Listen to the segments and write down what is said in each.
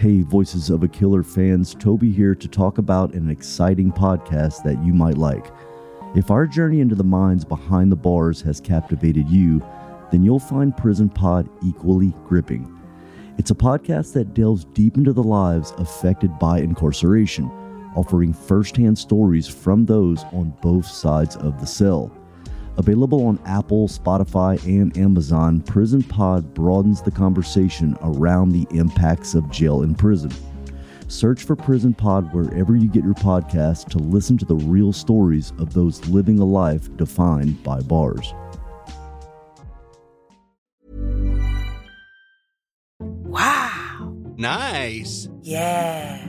Hey, Voices of a Killer fans, Toby here to talk about an exciting podcast that you might like. If our journey into the minds behind the bars has captivated you, then you'll find Prison Pod equally gripping. It's a podcast that delves deep into the lives affected by incarceration, offering firsthand stories from those on both sides of the cell. Available on Apple, Spotify, and Amazon, Prison Pod broadens the conversation around the impacts of jail and prison. Search for Prison Pod wherever you get your podcast to listen to the real stories of those living a life defined by bars. Wow. Nice. Yeah.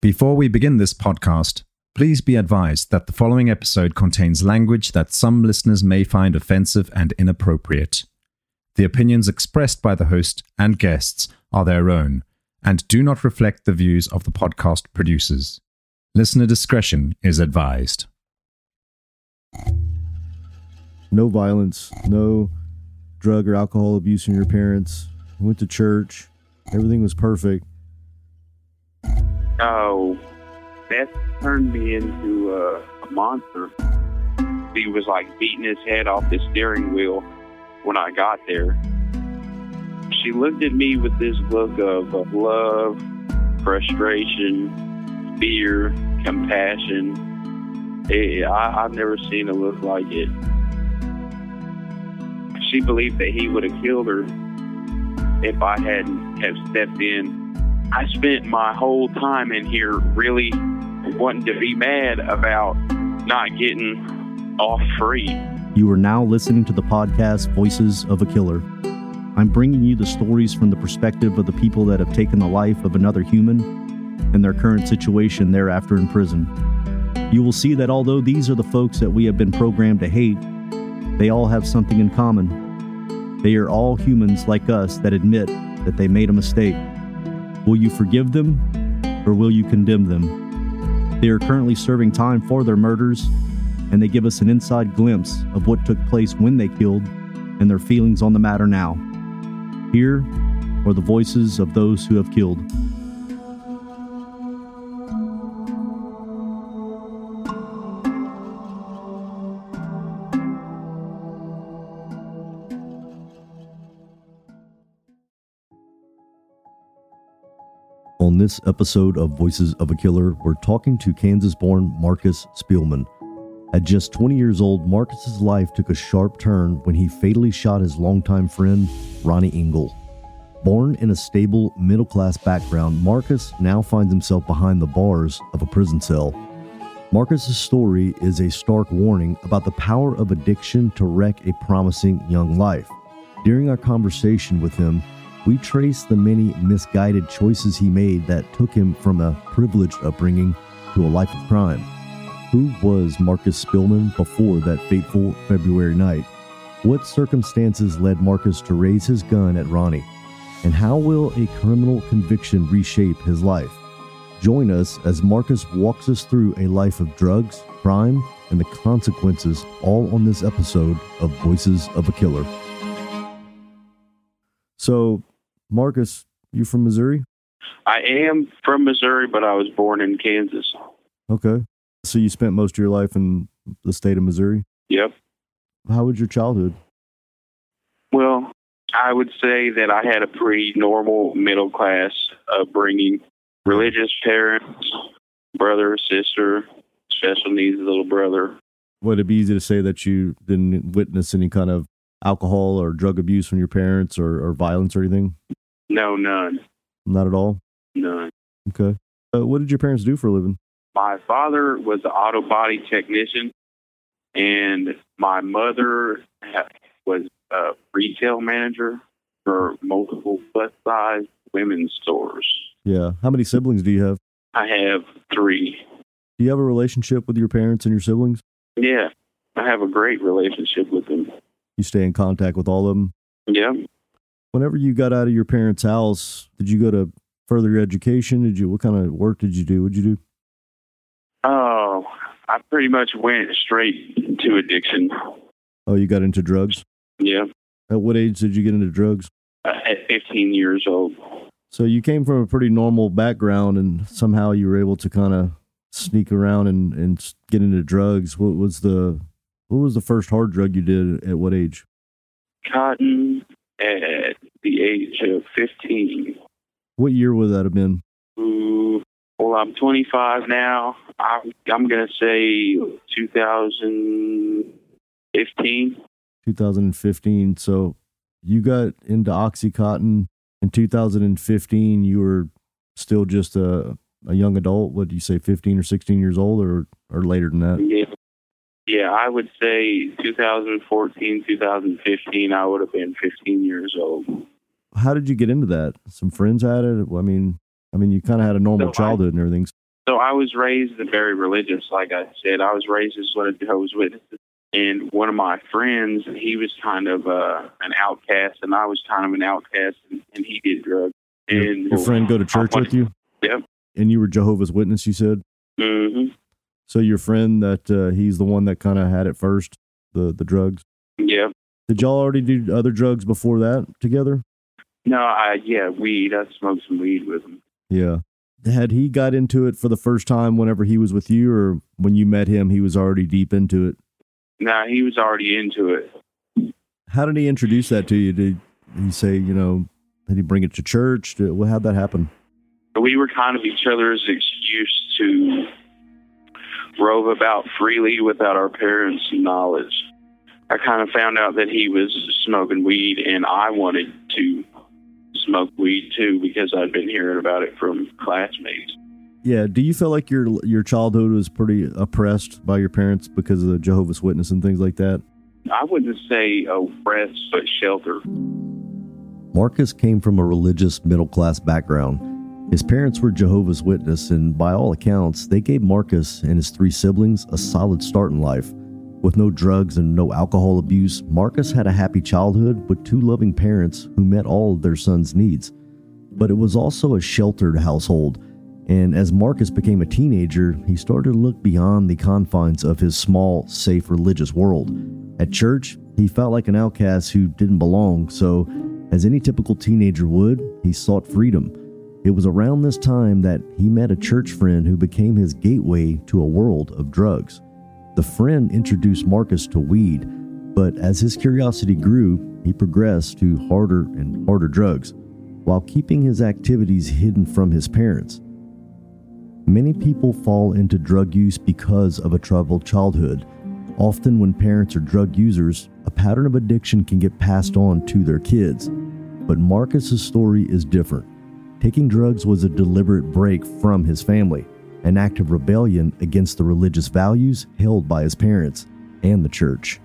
Before we begin this podcast, please be advised that the following episode contains language that some listeners may find offensive and inappropriate. The opinions expressed by the host and guests are their own and do not reflect the views of the podcast producers. Listener discretion is advised. No violence, no drug or alcohol abuse from your parents. Went to church. Everything was perfect. Oh, meth turned me into a, a monster. He was like beating his head off the steering wheel when I got there. She looked at me with this look of, of love, frustration, fear, compassion. It, I, I've never seen a look like it. She believed that he would have killed her if I hadn't have stepped in. I spent my whole time in here really wanting to be mad about not getting off free. You are now listening to the podcast Voices of a Killer. I'm bringing you the stories from the perspective of the people that have taken the life of another human and their current situation thereafter in prison. You will see that although these are the folks that we have been programmed to hate, they all have something in common. They are all humans like us that admit that they made a mistake. Will you forgive them or will you condemn them? They are currently serving time for their murders, and they give us an inside glimpse of what took place when they killed and their feelings on the matter now. Here are the voices of those who have killed. On this episode of Voices of a Killer, we're talking to Kansas born Marcus Spielman. At just 20 years old, Marcus's life took a sharp turn when he fatally shot his longtime friend, Ronnie Engel. Born in a stable, middle class background, Marcus now finds himself behind the bars of a prison cell. Marcus's story is a stark warning about the power of addiction to wreck a promising young life. During our conversation with him, we trace the many misguided choices he made that took him from a privileged upbringing to a life of crime. Who was Marcus Spielman before that fateful February night? What circumstances led Marcus to raise his gun at Ronnie? And how will a criminal conviction reshape his life? Join us as Marcus walks us through a life of drugs, crime, and the consequences, all on this episode of Voices of a Killer. So, Marcus, you from Missouri? I am from Missouri, but I was born in Kansas. Okay. So you spent most of your life in the state of Missouri? Yep. How was your childhood? Well, I would say that I had a pretty normal middle class upbringing. Religious parents, brother, sister, special needs little brother. Would it be easy to say that you didn't witness any kind of alcohol or drug abuse from your parents or, or violence or anything? No, none. Not at all? None. Okay. Uh, what did your parents do for a living? My father was an auto body technician, and my mother was a retail manager for multiple plus size women's stores. Yeah. How many siblings do you have? I have three. Do you have a relationship with your parents and your siblings? Yeah, I have a great relationship with them. You stay in contact with all of them? Yeah. Whenever you got out of your parents' house, did you go to further education? Did you what kind of work did you do? What'd you do? Oh, I pretty much went straight to addiction. Oh, you got into drugs? Yeah, At what age did you get into drugs? uh, at 15 years old. So you came from a pretty normal background and somehow you were able to kind of sneak around and, and get into drugs. What was the what was the first hard drug you did at what age? Cotton at the age of 15. What year would that have been? Ooh, well, I'm 25 now. I'm, I'm going to say 2015. 2015. So you got into Oxycontin in 2015. You were still just a, a young adult. What do you say, 15 or 16 years old or, or later than that? Yeah. Yeah, I would say 2014, 2015, I would have been 15 years old. How did you get into that? Some friends had it. I mean, I mean, you kind of had a normal So I- childhood and everything. So I was raised very religious, like I said. I was raised as one of Jehovah's Witnesses. And one of my friends, he was kind of uh, an outcast, and I was kind of an outcast, and, and he did drugs. Your, And your friend go to church with you? Yep. And you were Jehovah's Witness, you said? hmm So your friend that uh, he's the one that kind of had it first, the the drugs. Yeah. Did y'all already do other drugs before that together? No, I yeah, weed. I smoked some weed with him. Yeah. Had he got into it for the first time whenever he was with you, or when you met him, he was already deep into it? No, he was already into it. How did he introduce that to you? Did he say, you know, did he bring it to church? Did, how'd that happen? We were kind of each other's excuse to rove about freely without our parents' knowledge. I kind of found out that he was smoking weed, and I wanted to smoke weed too because I'd been hearing about it from classmates. Yeah. Do you feel like your your childhood was pretty oppressed by your parents because of the Jehovah's Witness and things like that? I wouldn't say oppressed, but sheltered. Marcus came from a religious middle class background. His parents were Jehovah's Witness, and by all accounts, they gave Marcus and his three siblings a solid start in life. With no drugs and no alcohol abuse, Marcus had a happy childhood with two loving parents who met all of their son's needs. But it was also a sheltered household, and as Marcus became a teenager, he started to look beyond the confines of his small, safe religious world. At church, he felt like an outcast who didn't belong, so as any typical teenager would, he sought freedom. It was around this time that he met a church friend who became his gateway to a world of drugs. The friend introduced Marcus to weed, but as his curiosity grew, he progressed to harder and harder drugs while keeping his activities hidden from his parents. Many people fall into drug use because of a troubled childhood. Often, when parents are drug users, a pattern of addiction can get passed on to their kids. But Marcus's story is different. Taking drugs was a deliberate break from his family, an act of rebellion against the religious values held by his parents and the church.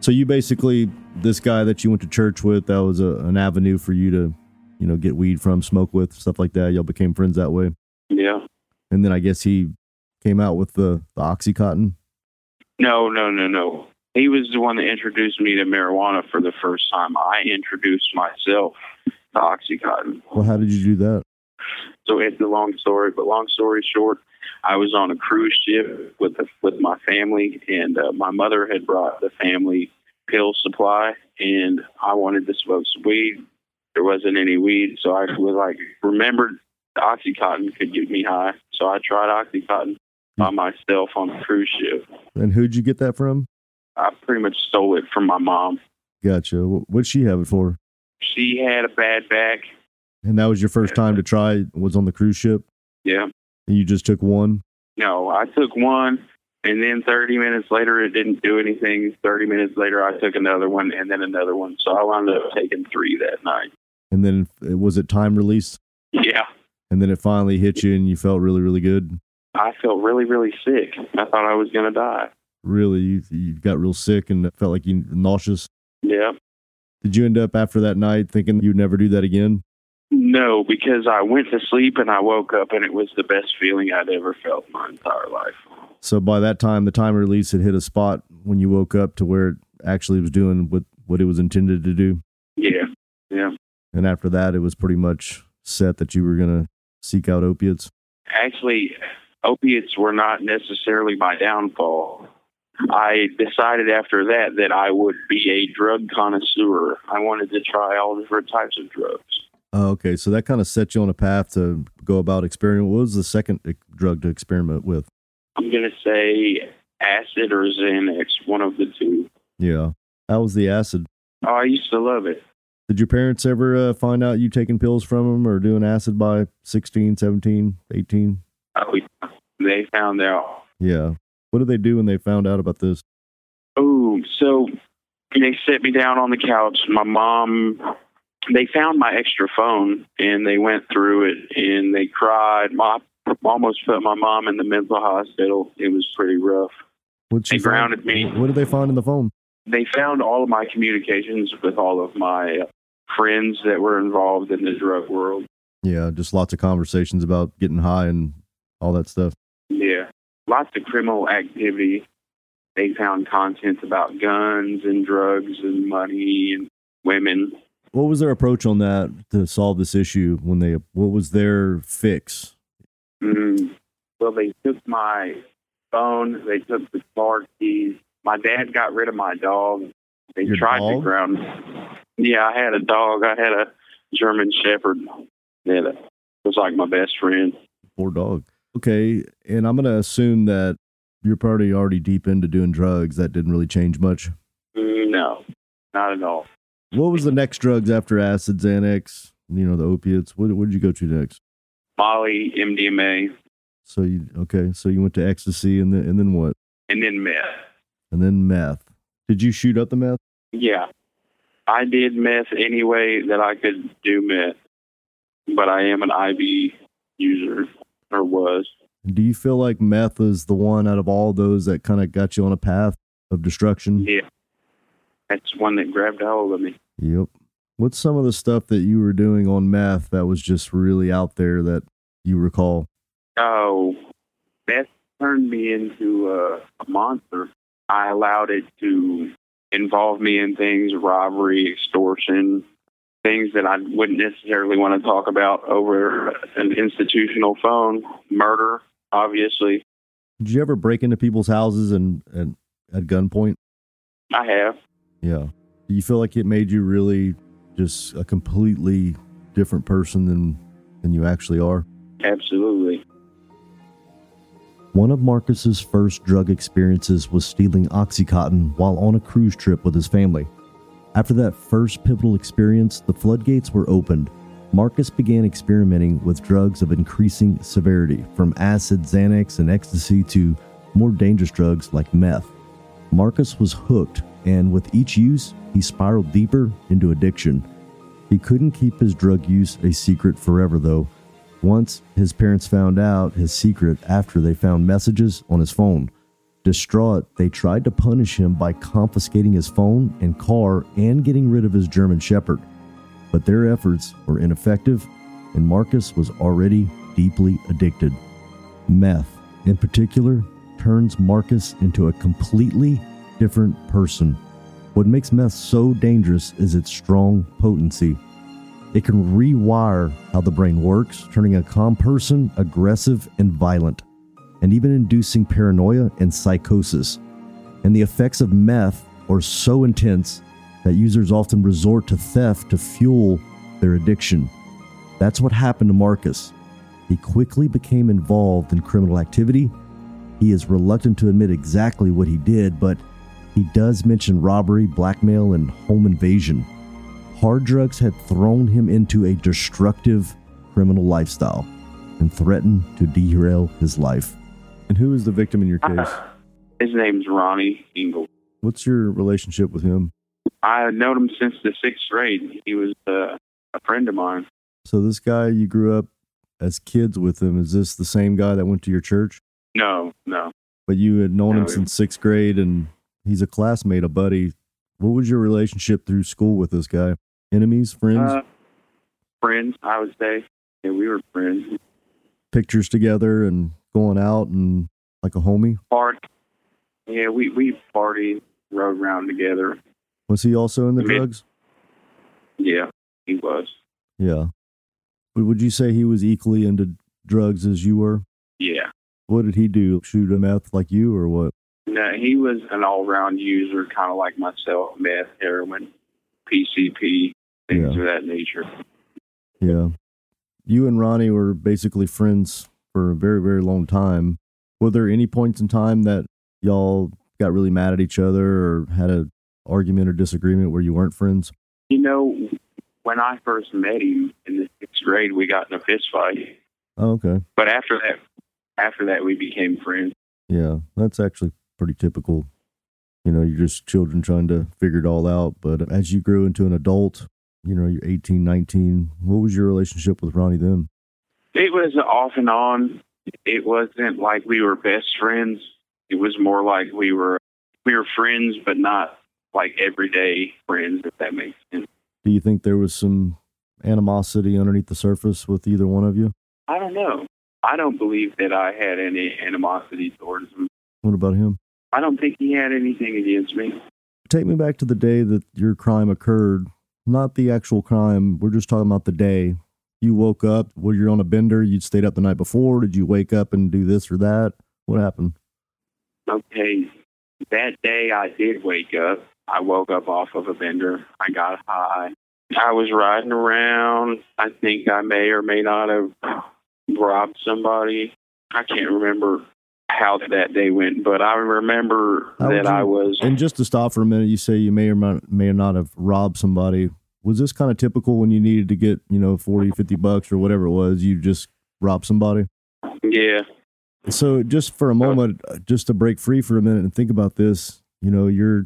So you basically this guy that you went to church with, that was a, an avenue for you to, you know, get weed from, smoke with, stuff like that. Y'all became friends that way. Yeah. And then I guess he came out with the, the Oxycontin. No, no, no, no. He was the one that introduced me to marijuana for the first time. I introduced myself to Oxycontin. Well, how did you do that? So it's a long story, but long story short, I was on a cruise ship with the, with my family, and uh, my mother had brought the family pill supply, and I wanted to smoke some weed. There wasn't any weed, so I was like, remembered OxyContin could get me high, so I tried OxyContin by myself on a cruise ship. And who'd you get that from? I pretty much stole it from my mom. Gotcha. Wh- What'd she have it for? She had a bad back. And that was your first time to try, was on the cruise ship? Yeah. And you just took one? No, I took one, and then 30 minutes later, it didn't do anything. 30 minutes later, I took another one, and then another one. So I wound up taking three that night. And then was it time release? Yeah. And then it finally hit you and you felt really, really good? I felt really, really sick. I thought I was going to die. Really? You, you got real sick and felt like you nauseous? Yeah. Did you end up after that night thinking you'd never do that again? No, because I went to sleep and I woke up, and it was the best feeling I'd ever felt my entire life. So by that time, the time release had hit a spot when you woke up to where it actually was doing what, what it was intended to do. Yeah. Yeah. And after that, it was pretty much set that you were going to seek out opiates. Actually, opiates were not necessarily my downfall. I decided after that that I would be a drug connoisseur. I wanted to try all different types of drugs. Oh, okay. So that kind of set you on a path to go about experimenting. What was the second drug to experiment with? I'm going to say acid or Xanax, one of the two. Yeah. How was the acid? Oh, I used to love it. Did your parents ever uh, find out you taking pills from them or doing acid by 16, 17, 18? Oh, yeah. They found out. Yeah. What did they do when they found out about this? Oh, so they set me down on the couch. My mom, they found my extra phone and they went through it and they cried. My, almost put my mom in the mental hospital. It was pretty rough. What'd she They grounded me. What did they find in the phone? They found all of my communications with all of my uh, friends that were involved in the drug world. Yeah, just lots of conversations about getting high and all that stuff. Yeah. Lots of criminal activity. They found content about guns and drugs and money and women. What was their approach on that to solve this issue when they what was their fix? Mm, well, they took my phone. They took the car keys. My dad got rid of my dog. They Your tried to dog? ground. Yeah, I had a dog. I had a German Shepherd. That was like my best friend. Poor dog. Okay, and I'm gonna assume that you're probably already deep into doing drugs. That didn't really change much. No, not at all. What was the next drugs after acid, Xanax? You know the opiates. What what did you go to next? Molly, MDMA, So you okay? So you went to ecstasy, and then and then what? and then meth. And then meth. Did you shoot up the meth? Yeah. I did meth any way that I could do meth, but I am an IV user, or was. Do you feel like meth is the one out of all those that kind of got you on a path of destruction? Yeah. That's one that grabbed a hold of me. Yep. What's some of the stuff that you were doing on meth that was just really out there that you recall? Oh, meth turned me into a, a monster. I allowed it to involve me in things, robbery, extortion, things that I wouldn't necessarily want to talk about over an institutional phone, murder, obviously. Did you ever break into people's houses and, and at gunpoint? I have. Yeah. Do you feel like it made you really just a completely different person than than you actually are? Absolutely. One of Marcus's first drug experiences was stealing Oxycontin while on a cruise trip with his family. After that first pivotal experience, the floodgates were opened. Marcus began experimenting with drugs of increasing severity, from acid, Xanax, and ecstasy to more dangerous drugs like meth. Marcus was hooked, and with each use, he spiraled deeper into addiction. He couldn't keep his drug use a secret forever, though. Once, his parents found out his secret after they found messages on his phone. Distraught, they tried to punish him by confiscating his phone and car and getting rid of his German Shepherd. But their efforts were ineffective, and Marcus was already deeply addicted. Meth, in particular, turns Marcus into a completely different person. What makes meth so dangerous is its strong potency. It can rewire how the brain works, turning a calm person aggressive and violent, and even inducing paranoia and psychosis. And the effects of meth are so intense that users often resort to theft to fuel their addiction. That's what happened to Marcus. He quickly became involved in criminal activity. He is reluctant to admit exactly what he did, but he does mention robbery, blackmail, and home invasion. Hard drugs had thrown him into a destructive criminal lifestyle and threatened to derail his life. And who is the victim in your case? His name's Ronnie Engel. What's your relationship with him? I had known him since the sixth grade. He was uh, a friend of mine. So, this guy you grew up as kids with him, is this the same guy that went to your church? No, no. But you had known him since sixth grade and he's a classmate, a buddy. What was your relationship through school with this guy? Enemies, friends, Uh, friends, I would say. Yeah, we were friends. pictures together and going out and like a homie? Part. Yeah, we we partied, rode around together. Was he also in the Mid- drugs? Yeah, he was. Yeah. Would would you say he was equally into drugs as you were? Yeah. What did he do? Shoot a meth like you or what? No, he was an all-round user, kind of like myself: meth, heroin, PCP, things Yeah. of that nature. Yeah. You and Ronnie were basically friends for a very, very long time. Were there any points in time that y'all got really mad at each other or had a argument or disagreement where you weren't friends? You know, when I first met him in the sixth grade, we got in a fist fight. Oh, okay. But after that, after that, we became friends. Yeah. That's actually pretty typical. You know, you're just children trying to figure it all out. But as you grew into an adult, you know, you're 18, 19, what was your relationship with Ronnie then? It was off and on. It wasn't like we were best friends. It was more like we were we were friends, but not like everyday friends. If that makes sense. Do you think there was some animosity underneath the surface with either one of you? I don't know. I don't believe that I had any animosity towards him. What about him? I don't think he had anything against me. Take me back to the day that your crime occurred. Not the actual crime. We're just talking about the day. You woke up. Were you on a bender? You'd stayed up the night before. Did you wake up and do this or that? What happened? Okay, that day I did wake up. I woke up off of a bender. I got high. I was riding around. I think I may or may not have robbed somebody. I can't remember how that day went, but I remember How that I was. And just to stop for a minute, you say you may or may may not have robbed somebody. Was this kind of typical when you needed to get, you know, 40, 50 bucks or whatever it was? You just robbed somebody? Yeah, So just for a moment, uh, just to break free for a minute and think about this, you know, you're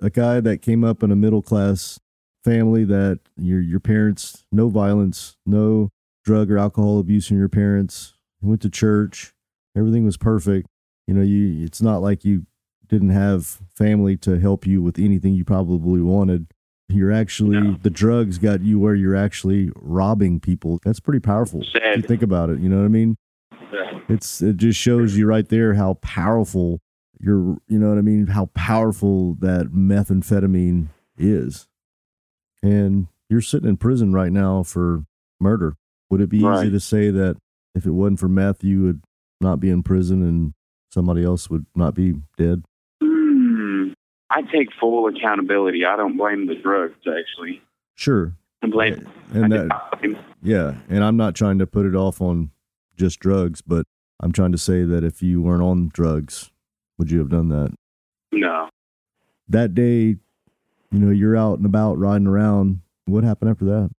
a guy that came up in a middle class family that your your parents no violence, no drug or alcohol abuse in your parents. You went to church, everything was perfect. You know, you it's not like you didn't have family to help you with anything you probably wanted. You're actually No. the drugs got you where you're actually robbing people. That's pretty powerful. If you think about it, you know what I mean? It's it just shows you right there how powerful you're you know what I mean, how powerful that methamphetamine is. And you're sitting in prison right now for murder. Would it be easy to say that if it wasn't for meth you would not be in prison and somebody else would not be dead? I take full accountability. I don't blame the drugs, actually. Sure. I blame. And that blame- Yeah, and I'm not trying to put it off on just drugs, but I'm trying to say that if you weren't on drugs, would you have done that? no. That day, you know, you're out and about riding around. What happened after that?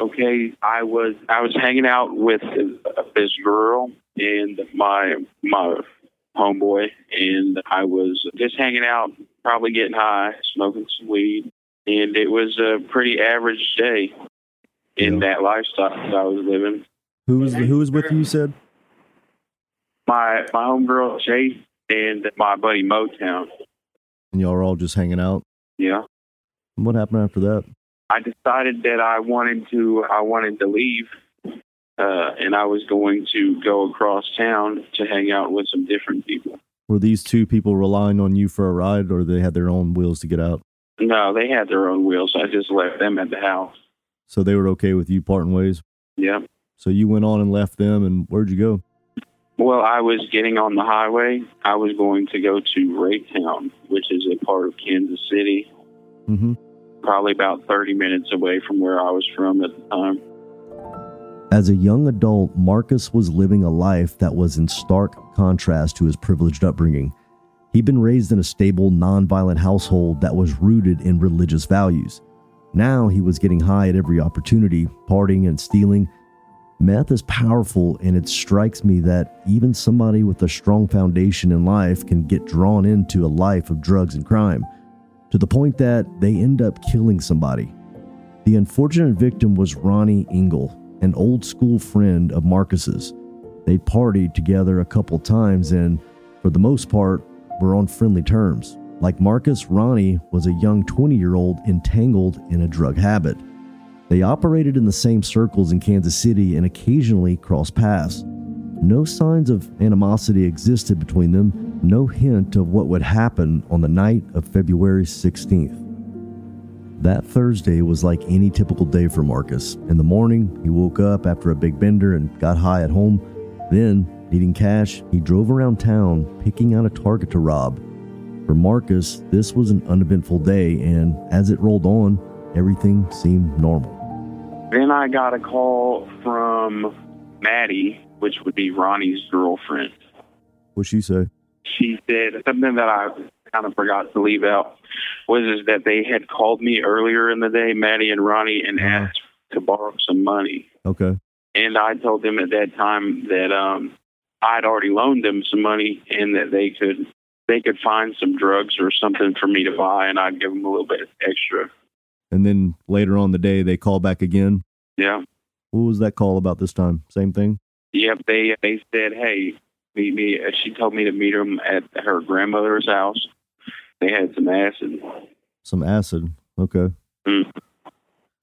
okay i was i was hanging out with this girl and my my homeboy and i was just hanging out probably getting high smoking some weed and it was a pretty average day in Yeah. that lifestyle that i was living Who was who was with you? You said. my my homegirl chase and my buddy motown And y'all were all just hanging out. yeah What happened after that? I decided that I wanted to I wanted to leave, uh, and I was going to go across town to hang out with some different people. Were these two people relying on you for a ride, or they had their own wheels to get out? No, they had their own wheels. I just left them at the house. So they were okay with you parting ways. Yeah. So you went on and left them, and where'd you go? Well, I was getting on the highway. I was going to go to Raytown, which is a part of Kansas City, Mm-hmm. probably about 30 minutes away from where I was from at the time. As a young adult, Marcus was living a life that was in stark contrast to his privileged upbringing. He'd been raised in a stable, nonviolent household that was rooted in religious values. Now he was getting high at every opportunity, partying and stealing. Meth is powerful, and it strikes me that even somebody with a strong foundation in life can get drawn into a life of drugs and crime, to the point that they end up killing somebody. The unfortunate victim was Ronnie Engel, an old school friend of Marcus's. They partied together a couple times and, for the most part, were on friendly terms. Like Marcus, Ronnie was a young 20 year old entangled in a drug habit. They operated in the same circles in Kansas City and occasionally crossed paths. No signs of animosity existed between them, no hint of what would happen on the night of February 16th. That Thursday was like any typical day for Marcus. In the morning, he woke up after a big bender and got high at home. Then, needing cash, he drove around town picking out a target to rob. For Marcus, this was an uneventful day, and as it rolled on, everything seemed normal. Then I got a call from Maddie, which would be Ronnie's girlfriend. What'd she say? She said something that I kind of forgot to leave out was is that they had called me earlier in the day, Maddie and Ronnie, and Uh-huh. asked to borrow some money. Okay. And I told them at that time that um, I'd already loaned them some money and that they could they could find some drugs or something for me to buy, and I'd give them a little bit extra. And then later on the day, they call back again. Yeah. What was that call about this time? Same thing? Yep. They they said, hey, meet me. She told me to meet them at her grandmother's house. They had some acid. Some acid. Okay. Mm.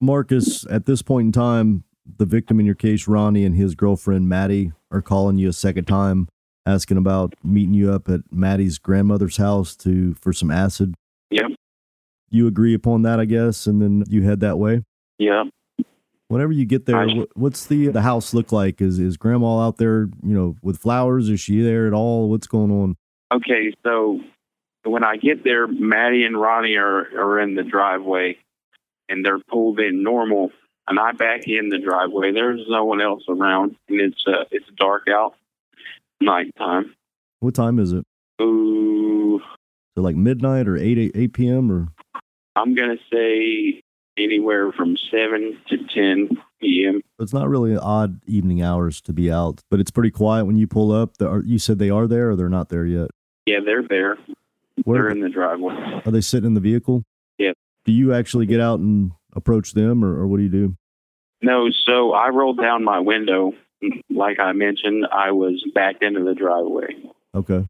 Marcus, at this point in time, the victim in your case, Ronnie, and his girlfriend, Maddie, are calling you a second time, asking about meeting you up at Maddie's grandmother's house to for some acid. Yep. You agree upon that, I guess, and then you head that way. Yeah. Whenever you get there, I- what's the the house look like? Is is Grandma out there, you know, with flowers? Is she there at all? What's going on? Okay, so when I get there, Maddie and Ronnie are, are in the driveway and they're pulled in normal. And I back in the driveway. There's no one else around, and it's uh, it's dark out, nighttime. What time is it? Ooh, So like midnight or 8, 8, 8 p.m. or I'm gonna say anywhere from seven to ten p.m. it's not really odd evening hours to be out, but it's pretty quiet when you pull up. The- are- You said they are there or they're not there yet? Yeah, they're there. Where They're in the driveway. are they sitting in the vehicle? Yep. Do you actually get out and approach them or, or what do you do? No, so I rolled down my window. Like I mentioned, I was backed into the driveway. Okay.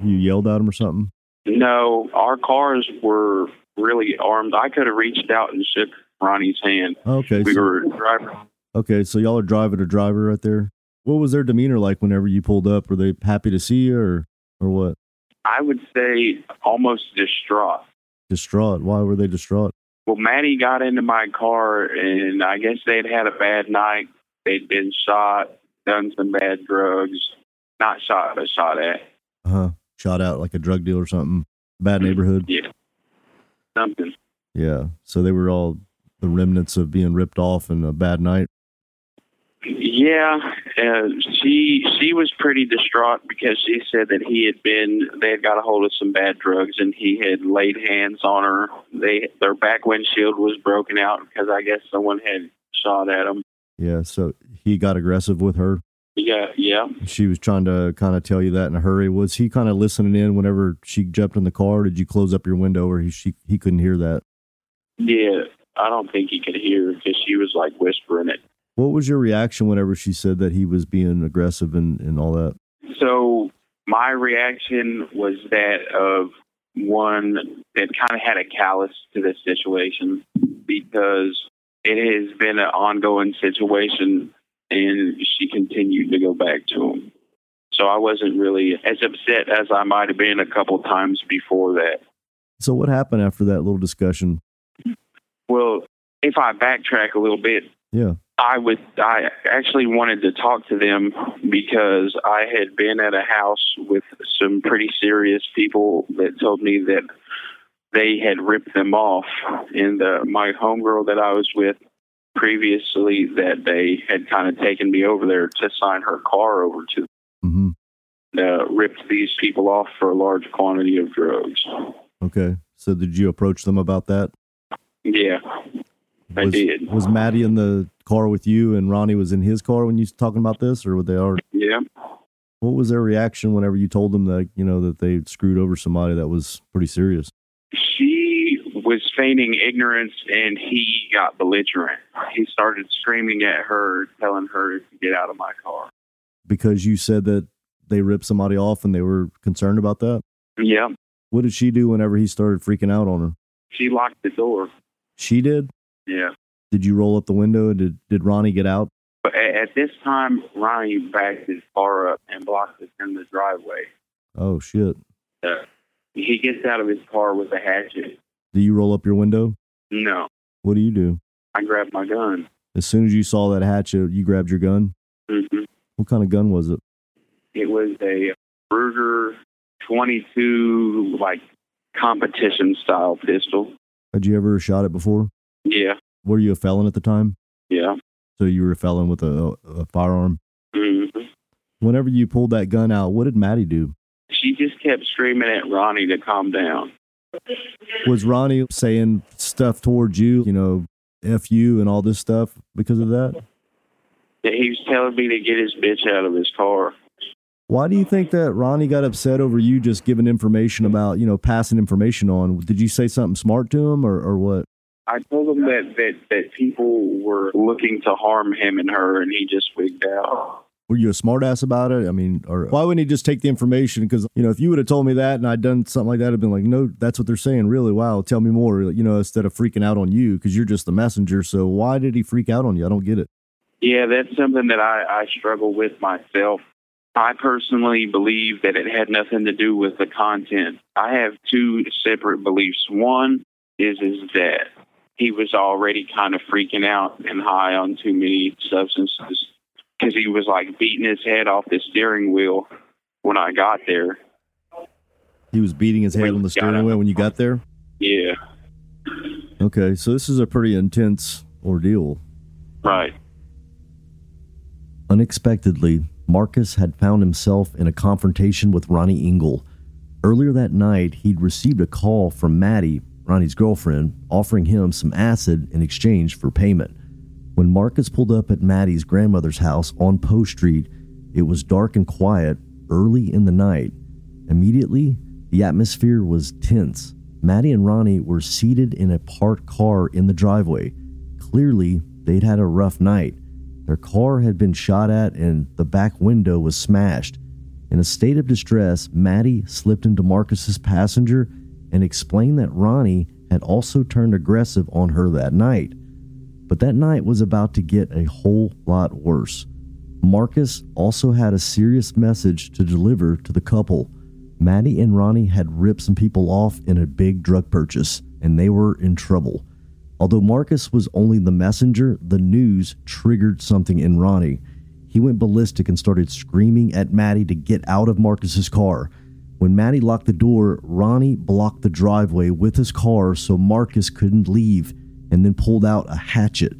You yelled at them or something? No, our cars were really armed. I could have reached out and shook Ronnie's hand. Okay. We so- were driving. Okay, so y'all are driving a driver right there. What was their demeanor like whenever you pulled up? Were they happy to see you or or what? I would say almost distraught. Distraught. Why were they distraught? Well, Maddie got into my car, and I guess they'd had a bad night. They'd been shot, done some bad drugs. Not shot, but shot at. Uh huh. Shot out like a drug deal or something. Bad neighborhood. Yeah. Something. Yeah. So they were all the remnants of being ripped off and a bad night. Yeah, uh, she she was pretty distraught because she said that he had been they had got a hold of some bad drugs and he had laid hands on her. They their back windshield was broken out because I guess someone had shot at him. Yeah. So he got aggressive with her. Yeah, yeah. She was trying to kind of tell you that in a hurry. Was he kind of listening in whenever she jumped in the car? Did you close up your window or he she he couldn't hear that? Yeah, I don't think he could hear because she was like whispering it. What was your reaction whenever she said that he was being aggressive and, and all that? So my reaction was that of one that kind of had a callous to this situation because it has been an ongoing situation and she continued to go back to him. So I wasn't really as upset as I might have been a couple times before that. So what happened after that little discussion? Well, if I backtrack a little bit, Yeah. I would. I actually wanted to talk to them because I had been at a house with some pretty serious people that told me that they had ripped them off, and uh, my homegirl that I was with previously that they had kind of taken me over there to sign her car over to. hmm Uh, ripped these people off for a large quantity of drugs. Okay. So did you approach them about that? Yeah, I did. Was Maddie in the car with you and Ronnie was in his car when you talking about this, or were they already? yeah. What was their reaction whenever you told them that you know that they screwed over somebody that was pretty serious? She was feigning ignorance and he got belligerent. He started screaming at her, telling her to get out of my car. Because you said that they ripped somebody off and they were concerned about that. Yeah. What did she do whenever he started freaking out on her? She locked the door. She did. Yeah. Did you roll up the window? Did Did Ronnie get out? At, at this time, Ronnie backed his car up and blocked us in the driveway. Oh shit! Uh, he gets out of his car with a hatchet. Do you roll up your window? No. What do you do? I grabbed my gun. As soon as you saw that hatchet, you grabbed your gun. hmm What kind of gun was it? It was a Ruger 22, like, competition style pistol. Had you ever shot it before? Yeah. Were you a felon at the time? Yeah. So you were a felon with a, a firearm. hmm Whenever you pulled that gun out, what did Maddie do? She just kept screaming at Ronnie to calm down. Was Ronnie saying stuff towards you? You know, f you and all this stuff because of that. that he was telling me to get his bitch out of his car. Why do you think that Ronnie got upset over you just giving information about, you know, passing information on? Did you say something smart to him or, or what? I told him that, that, that people were looking to harm him and her, and he just wigged out. Were you a smartass about it? I mean, or why wouldn't he just take the information? Because, you know, if you would have told me that and I'd done something like that, I'd been like, no, that's what they're saying. Really? Wow. Tell me more, you know, instead of freaking out on you because you're just the messenger. So why did he freak out on you? I don't get it. Yeah, that's something that I, I struggle with myself. I personally believe that it had nothing to do with the content. I have two separate beliefs. One is is that he was already kind of freaking out and high on too many substances because he was like beating his head off the steering wheel when I got there. He was beating his head When on the steering wheel when you got there? Yeah, Okay. So this is a pretty intense ordeal. right. Unexpectedly, Marcus had found himself in a confrontation with Ronnie Engel. Earlier that night, he'd received a call from Maddie, Ronnie's girlfriend, offering him some acid in exchange for payment. When Marcus pulled up at Maddie's grandmother's house on Poe Street, it was dark and quiet early in the night. Immediately, the atmosphere was tense. Maddie and Ronnie were seated in a parked car in the driveway. Clearly, they'd had a rough night. Their car had been shot at and the back window was smashed. In a state of distress, Maddie slipped into Marcus's passenger and explained that Ronnie had also turned aggressive on her that night. But that night was about to get a whole lot worse. Marcus also had a serious message to deliver to the couple. Maddie and Ronnie had ripped some people off in a big drug purchase, and they were in trouble. Although Marcus was only the messenger, the news triggered something in Ronnie. He went ballistic and started screaming at Maddie to get out of Marcus's car. When Maddie locked the door, Ronnie blocked the driveway with his car so Marcus couldn't leave and then pulled out a hatchet.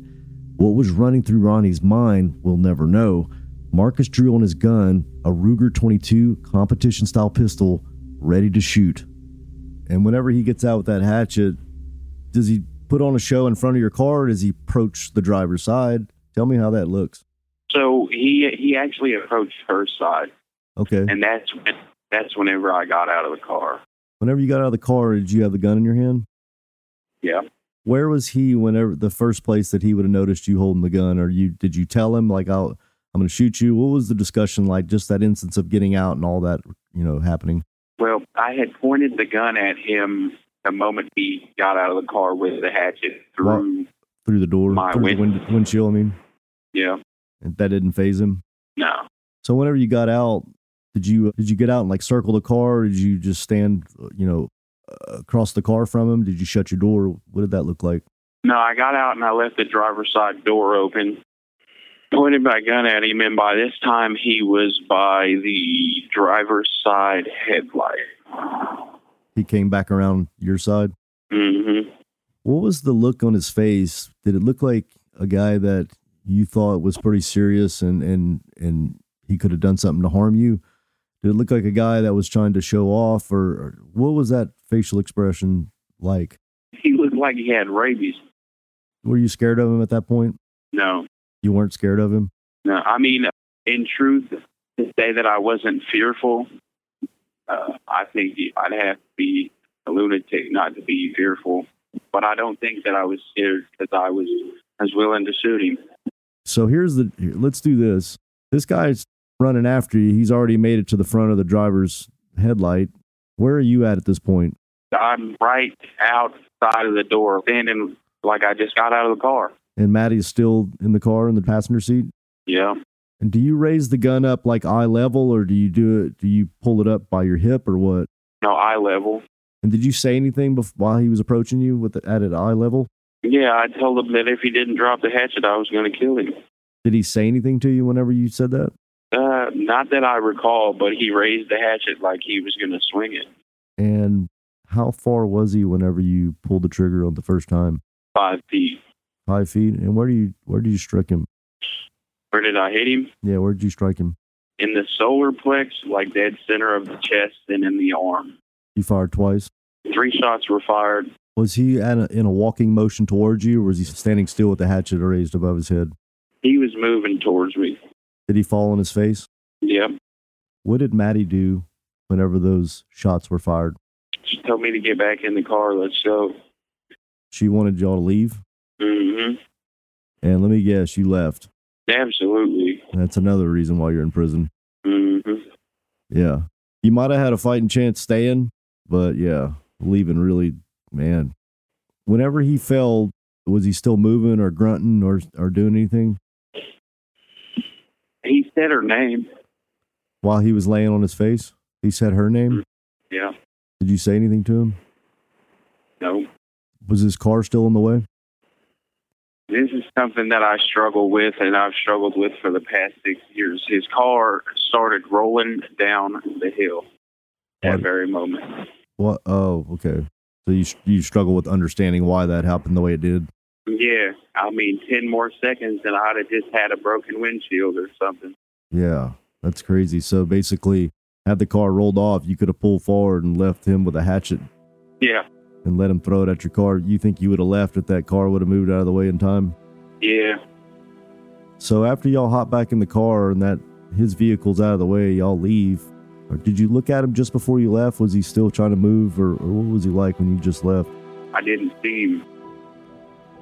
What was running through Ronnie's mind, we'll never know. Marcus drew on his gun, a Ruger 22 competition style pistol, ready to shoot. And whenever he gets out with that hatchet, does he put on a show in front of your car or does he approach the driver's side? Tell me how that looks. So he he actually approached her side, Okay. and that's when, that's whenever I got out of the car. Whenever you got out of the car, did you have the gun in your hand? Yeah. Where was he whenever the first place that he would have noticed you holding the gun? Or you did you tell him like I'll I'm gonna shoot you? What was the discussion like? Just that instance of getting out and all that, you know, happening. Well, I had pointed the gun at him the moment he got out of the car with the hatchet through. Through the door, My through the win- wind, windshield. I mean, Yeah. and that didn't phase him. No. So whenever you got out, did you did you get out and like circle the car? Or did you just stand, uh, you know, uh, across the car from him? Did you shut your door? What did that look like? No, I got out and I left the driver's side door open. Pointed my gun at him, and by this time he was by the driver's side headlight. He came back around your side. hmm What was the look on his face? Did it look like a guy that you thought was pretty serious and and and he could have done something to harm you? Did it look like a guy that was trying to show off, or, or what was that facial expression like? He looked like he had rabies. Were you scared of him at that point? No, You weren't scared of him. no. I mean, in truth, to say that I wasn't fearful, uh, I think I'd have to be a lunatic not to be fearful. But I don't think that I was scared because I was as willing to shoot him. So here's the let's do this. This guy's running after you. He's already made it to the front of the driver's headlight. Where are you at at this point? I'm right outside of the door, standing like I just got out of the car. And Maddie's still in the car in the passenger seat. Yeah. And do you raise the gun up like eye level, or do you do it? Do you pull it up by your hip, or what? No, eye level. And did you say anything bef- while he was approaching you with the, at an eye level? Yeah, I told him that if he didn't drop the hatchet, I was going to kill him. Did he say anything to you whenever you said that? Uh, not that I recall, but he raised the hatchet like he was going to swing it. And how far was he whenever you pulled the trigger on the first time? Five feet. Five feet. And where do you where do you strike him? Where did I hit him? Yeah, where did you strike him? In the solar plex, like dead center of the chest and in the arm. You fired twice. Three shots were fired. Was he at a, in a walking motion towards you, or was he standing still with the hatchet raised above his head? He was moving towards me. Did he fall on his face? Yep. What did Maddie do whenever those shots were fired? She told me to get back in the car. Let's go. She wanted y'all to leave, Mm-hmm. and let me guess, you left. Absolutely. That's another reason why you're in prison. Mm-hmm. Yeah, you might have had a fighting chance staying, but yeah, leaving really, man. Whenever he fell, was he still moving or grunting or or doing anything He said her name. while he was laying on his face? He said her name. Yeah. Did you say anything to him? No. Was his car still in the way? This is something that I struggle with, and I've struggled with for the past six years. His car started rolling down the hill at What? that very moment. What? Oh, okay. So you you struggle with understanding why that happened the way it did. Yeah, I mean, 10 more seconds, and I'd have just had a broken windshield or something. Yeah, that's crazy. So basically, had the car rolled off, you could have pulled forward and left him with a hatchet Yeah, and let him throw it at your car. You think you would have left if that car would have moved out of the way in time? yeah. So after y'all hop back in the car and that his vehicle's out of the way, y'all leave. Or did you look at him just before you left? Was he still trying to move, or, or what was he like when you just left? I didn't see him.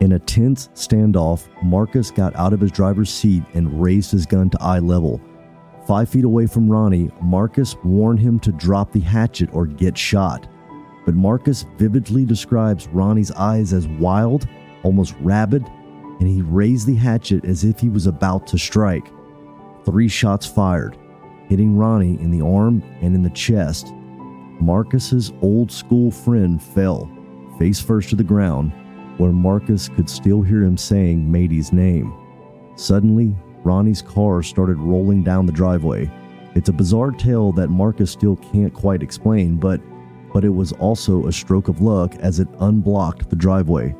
In a tense standoff, Marcus got out of his driver's seat and raised his gun to eye level. Five feet away from Ronnie, Marcus warned him to drop the hatchet or get shot. But Marcus vividly describes Ronnie's eyes as wild, almost rabid, and he raised the hatchet as if he was about to strike. Three shots fired, hitting Ronnie in the arm and in the chest. Marcus's old school friend fell, face first to the ground, where Marcus could still hear him saying Maddie's name. Suddenly, Ronnie's car started rolling down the driveway. It's a bizarre tale that Marcus still can't quite explain, but but it was also a stroke of luck as it unblocked the driveway.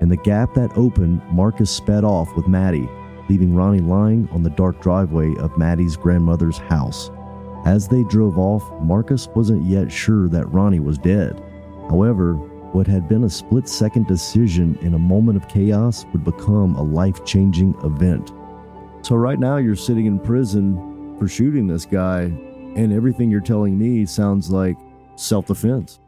In the gap that opened, Marcus sped off with Maddie, leaving Ronnie lying on the dark driveway of Maddie's grandmother's house. As they drove off, Marcus wasn't yet sure that Ronnie was dead. However, what had been a split second decision in a moment of chaos would become a life changing event. So, right now, you're sitting in prison for shooting this guy, and everything you're telling me sounds like self defense.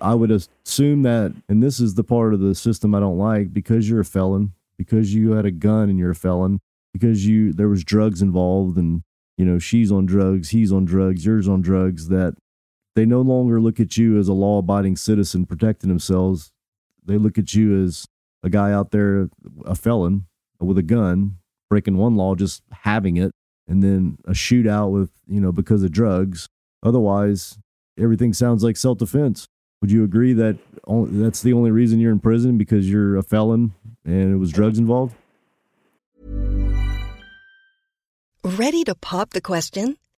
I would assume that, and this is the part of the system I don't like, because you're a felon, because you had a gun and you're a felon, because you there was drugs involved, and you know she's on drugs, he's on drugs, you're on drugs. That they no longer look at you as a law abiding citizen protecting themselves. They look at you as a guy out there, a felon with a gun, breaking one law, just having it, and then a shootout with, you know, because of drugs. Otherwise, everything sounds like self defense. Would you agree that only, that's the only reason you're in prison because you're a felon and it was drugs involved? Ready to pop the question?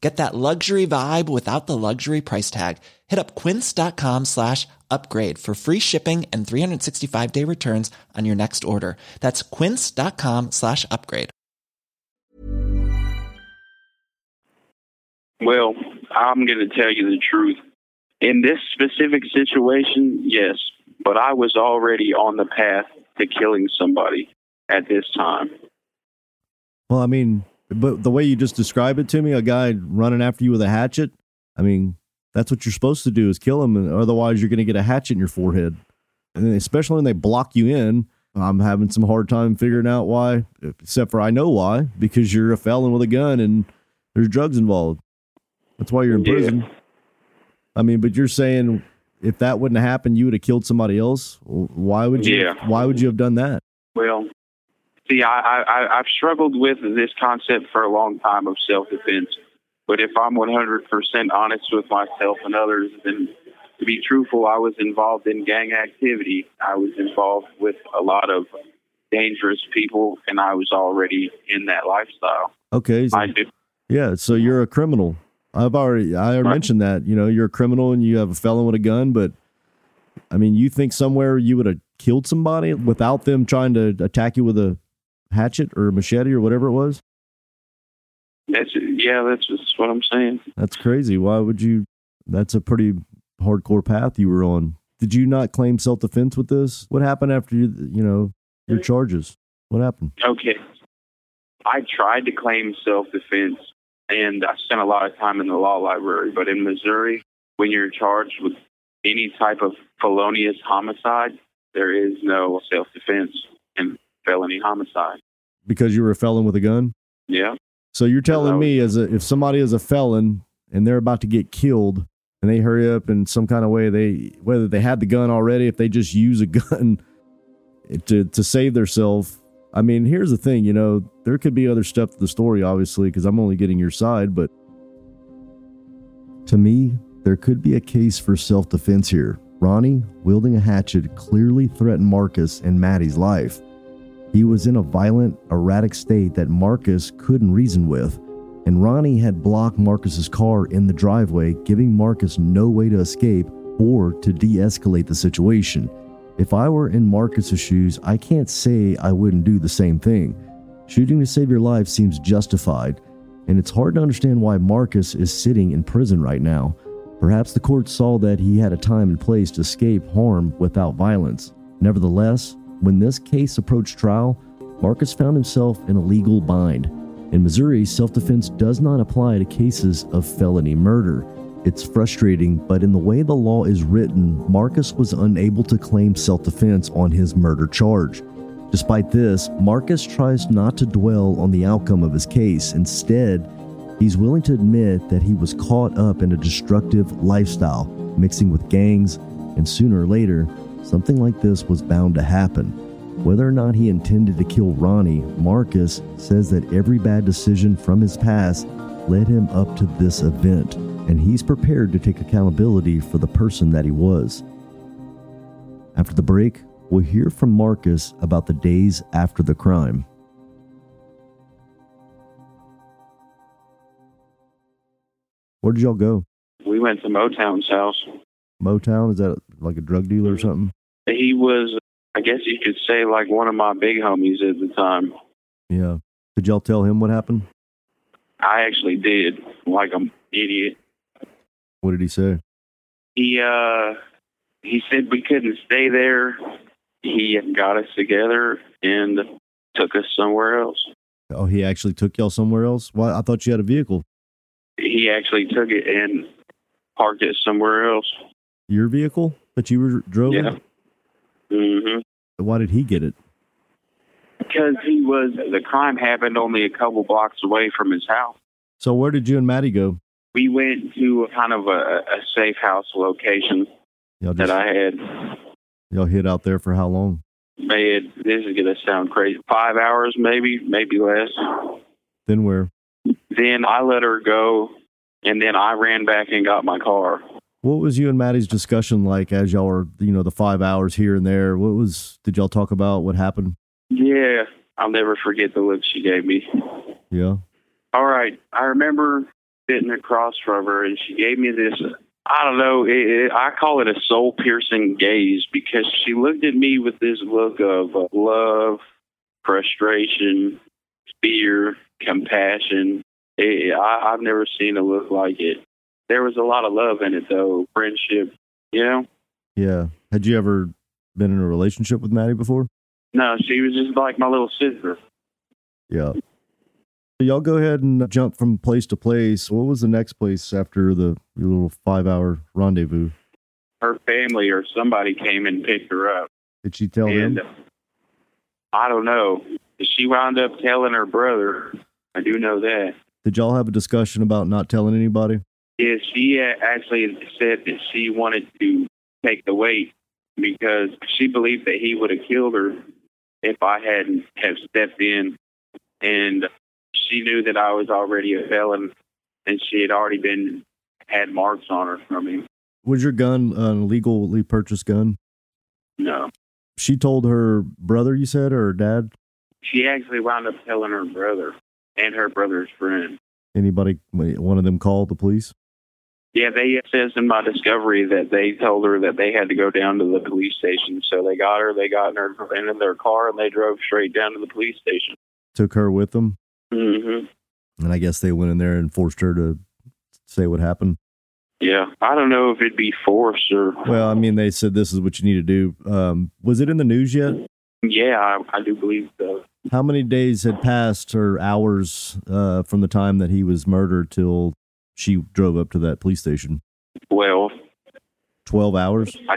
Get that luxury vibe without the luxury price tag. Hit up quince.com slash upgrade for free shipping and 365 day returns on your next order. That's quince.com slash upgrade. Well, I'm going to tell you the truth. In this specific situation, yes, but I was already on the path to killing somebody at this time. Well, I mean, but the way you just describe it to me, a guy running after you with a hatchet, I mean, that's what you're supposed to do is kill him, and otherwise you're going to get a hatchet in your forehead. And especially when they block you in, I'm having some hard time figuring out why, except for I know why, because you're a felon with a gun and there's drugs involved. That's why you're in Yeah. prison. I mean, but you're saying if that wouldn't have happened, you would have killed somebody else. Why would you? Yeah. Why would you have done that? Well, see, I, I, I've struggled with this concept for a long time of self defense. But if I'm 100% honest with myself and others, then to be truthful, I was involved in gang activity. I was involved with a lot of dangerous people, and I was already in that lifestyle. Okay. so- I do. Yeah, so you're a criminal. I've already I already Right. mentioned that. You know, you're a criminal and you have a felon with a gun, but I mean, you think somewhere you would have killed somebody without them trying to attack you with a hatchet or machete or whatever it was? That's yeah, that's just what I'm saying. That's crazy. Why would you? That's a pretty hardcore path you were on. Did you not claim self defense with this? What happened after you? You know, your charges. What happened? Okay. I tried to claim self defense and I spent a lot of time in the law library, but in Missouri, when you're charged with any type of felonious homicide, there is no self defense in felony homicide. Because you were a felon with a gun. Yeah. So you're telling me as a, if somebody is a felon and they're about to get killed and they hurry up in some kind of way, they whether they had the gun already, if they just use a gun to to save themselves. I mean, here's the thing, you know, there could be other stuff to the story, obviously, because I'm only getting your side, but to me, there could be a case for self defense here. Ronnie, wielding a hatchet, clearly threatened Marcus and Maddie's life. He was in a violent, erratic state that Marcus couldn't reason with, and Ronnie had blocked Marcus's car in the driveway, giving Marcus no way to escape or to de escalate the situation. If I were in Marcus's shoes, I can't say I wouldn't do the same thing. Shooting to save your life seems justified, and it's hard to understand why Marcus is sitting in prison right now. Perhaps the court saw that he had a time and place to escape harm without violence. Nevertheless, when this case approached trial, Marcus found himself in a legal bind. In Missouri, self defense does not apply to cases of felony murder. It's frustrating, but in the way the law is written, Marcus was unable to claim self defense on his murder charge. Despite this, Marcus tries not to dwell on the outcome of his case. Instead, he's willing to admit that he was caught up in a destructive lifestyle, mixing with gangs, and sooner or later, something like this was bound to happen. Whether or not he intended to kill Ronnie, Marcus says that every bad decision from his past led him up to this event, and he's prepared to take accountability for the person that he was. After the break, we'll hear from Marcus about the days after the crime. Where did y'all go? We went to Motown's house. Motown? Is that like a drug dealer or something? He was, I guess you could say, like one of my big homies at the time. Yeah. Did y'all tell him what happened? I actually did, like a idiot. What did he say? He uh he said we couldn't stay there. He got us together and took us somewhere else. Oh, he actually took y'all somewhere else? Why? I thought you had a vehicle. He actually took it and parked it somewhere else. Your vehicle that you were drove? in? Mhm. Why did he get it? Because he was the crime happened only a couple blocks away from his house. So where did you and Maddie go? We went to a kind of a, a safe house location Y'all that I had y'all hid out there for how long? made. This is gonna sound crazy. Five hours, maybe, maybe less. Then where? Then I let her go, and then I ran back and got my car. What was you and Maddie's discussion like as y'all were, you know, the five hours here and there? What was did y'all talk about? What happened? Yeah, I'll never forget the look she gave me. Yeah. All right, I remember sitting across from her, and she gave me this. I don't know. It, it, I call it a soul piercing gaze because she looked at me with this look of love, frustration, fear, compassion. It, I, I've never seen a look like it. There was a lot of love in it, though. Friendship, you know. Yeah. Had you ever been in a relationship with Maddie before? No, she was just like my little sister. Yeah. So y'all go ahead and jump from place to place. What was the next place after the little five hour rendezvous? Her family or somebody came and picked her up. Did she tell and him? I don't know. She wound up telling her brother. I do know that. Did y'all have a discussion about not telling anybody? Yeah, she actually said that she wanted to take the weight because she believed that he would have killed her if I hadn't have stepped in, and she knew that I was already a felon, and she had already been had marks on her from him. Was your gun an legally purchased gun? No, She told her brother, you said, or her dad? she actually wound up telling her brother and her brother's friend. Anybody, one of them called the police? Yeah, they it says in my discovery that they told her that they had to go down to the police station. So they got her, they got in her in their car, and they drove straight down to the police station. Took her with them? hmm And I guess they went in there and forced her to say what happened. Yeah, I don't know if it'd be forced or. Well, I mean, they said this is what you need to do. Um, was it in the news yet? Yeah, I, I do believe so. How many days had passed or hours uh, from the time that he was murdered till she drove up to that police station? Well, 12 hours? I,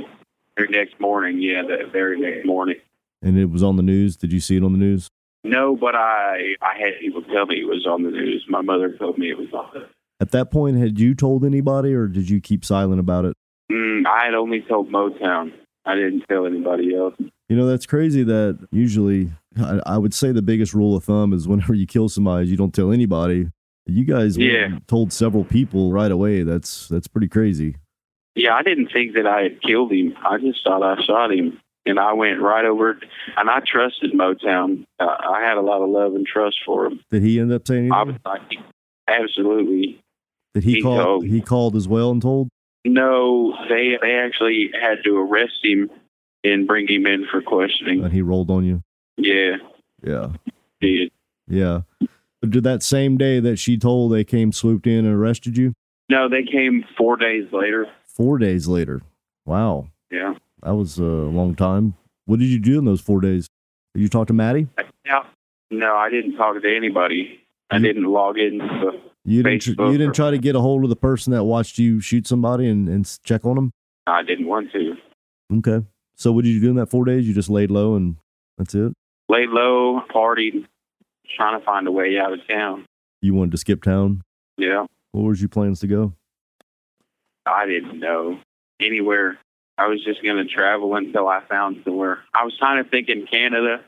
the next morning, yeah, the very next morning. And it was on the news? Did you see it on the news? No, but I I had people tell me it was on the news. My mother told me it was on. the At that point, had you told anybody or did you keep silent about it? Mm, I had only told Motown. I didn't tell anybody else. You know, that's crazy that usually I, I would say the biggest rule of thumb is whenever you kill somebody, you don't tell anybody. You guys Yeah. told several people right away. That's that's pretty crazy. Yeah, I didn't think that I had killed him. I just thought I shot him. And I went right over, and I trusted Motown. Uh, I had a lot of love and trust for him. Did he end up saying I anything? was like, absolutely. Did he, he call? told- He called as well and told. No, they they actually had to arrest him and bring him in for questioning. And he rolled on you. Yeah, Yeah, did. yeah. But did that same day that she told, they came swooped in and arrested you? No, they came four days later. Four days later. Wow, Yeah. that was a long time. What did you do in those four days? Did you talk to Maddie? Yeah. No, I didn't talk to anybody. I You- didn't log in. You didn't. tr- you didn't try to get a hold of the person that watched you shoot somebody and, and check on them. I didn't want to. Okay. So what did you do in that four days? You just laid low and that's it. Laid low, partied, trying to find a way out of town. You wanted to skip town. Yeah. Where was your plans to go? I didn't know anywhere. I was just going to travel until I found somewhere. I was kind of thinking Canada,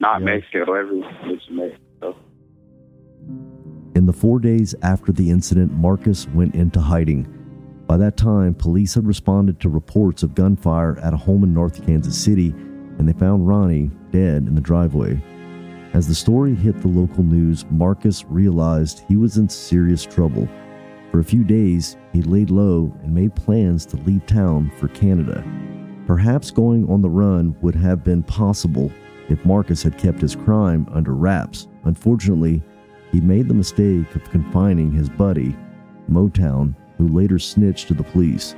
not Yeah. Mexico. Everyone was Mexico. In the four days after the incident, Marcus went into hiding. By that time, police had responded to reports of gunfire at a home in North Kansas City, and they found Ronnie dead in the driveway. As the story hit the local news, Marcus realized he was in serious trouble. For a few days, he laid low and made plans to leave town for Canada. Perhaps going on the run would have been possible if Marcus had kept his crime under wraps. Unfortunately, he made the mistake of confining his buddy Motown, who later snitched to the police.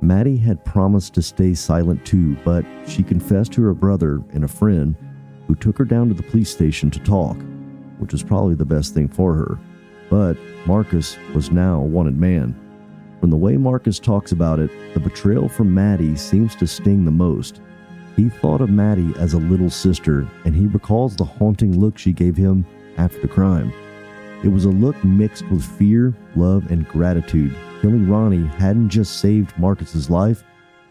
Maddie had promised to stay silent too, but she confessed to her brother and a friend who took her down to the police station to talk, which was probably the best thing for her. But Marcus was now a wanted man. From the way Marcus talks about it, the betrayal from Maddie seems to sting the most. He thought of Maddie as a little sister, and he recalls the haunting look she gave him after the crime. It was a look mixed with fear, love, and gratitude. Killing Ronnie hadn't just saved Marcus's life,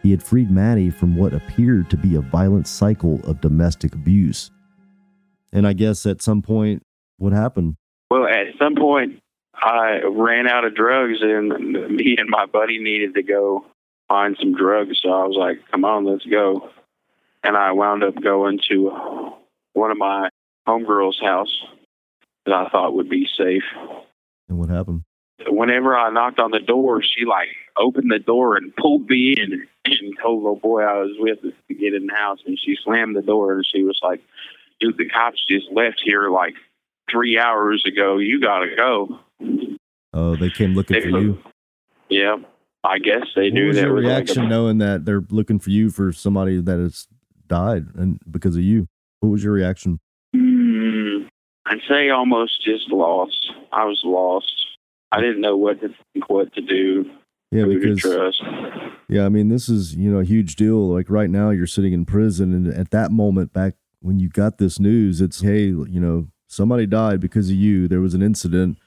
he had freed Maddie from what appeared to be a violent cycle of domestic abuse. And I guess at some point, what happened? Well, at some point, I ran out of drugs, and me and my buddy needed to go find some drugs. So I was like, "Come on, let's go." And I wound up going to one of my homegirls' house that I thought would be safe. And what happened? Whenever I knocked on the door, she like opened the door and pulled me in and told the boy I was with to get in the house. And she slammed the door and she was like, "Dude, the cops just left here like three hours ago. You gotta go." Oh, they came looking They- for you. Yeah, I guess they What knew was that your was like reaction a- knowing that they're looking for you for somebody that has died and because of you? What was your reaction? Hmm, I'd say almost just lost. I was lost. I didn't know what to think, what to do, Yeah, because yeah, I mean, this is you know a huge deal. Like right now, you're sitting in prison, and at that moment, back when you got this news, it's hey, you know, somebody died because of you. There was an incident.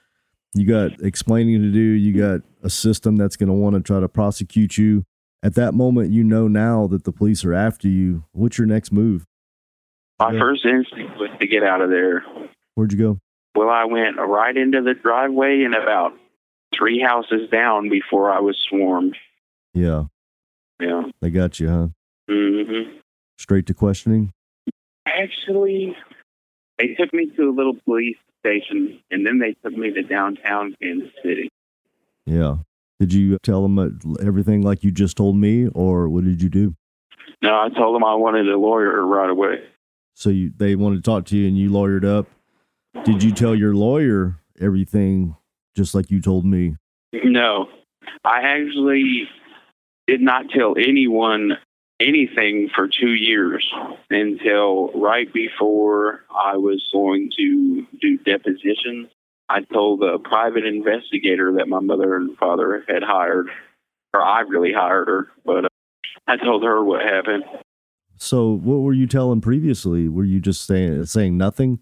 You got explaining to do. You got a system that's going to want to try to prosecute you. At that moment, you know now that the police are after you. What's your next move? My Yeah. first instinct was to get out of there. Where'd you go? Well, I went right into the driveway and about three houses down before I was swarmed. Yeah, Yeah. they got you, huh? Mm-hmm. Straight to questioning. Actually, they took me to a little police station, and then they took me to downtown Kansas City. Yeah. Did you tell them uh, everything like you just told me, or what did you do? No, I told them I wanted a lawyer right away. So you they wanted to talk to you, and you lawyered up. Did you tell your lawyer everything just like you told me? No, I actually did not tell anyone anything for two years until right before I was going to do depositions. I told a private investigator that my mother and father had hired, or I really hired her, but uh, I told her what happened. So what were you telling previously? Were you just saying saying nothing?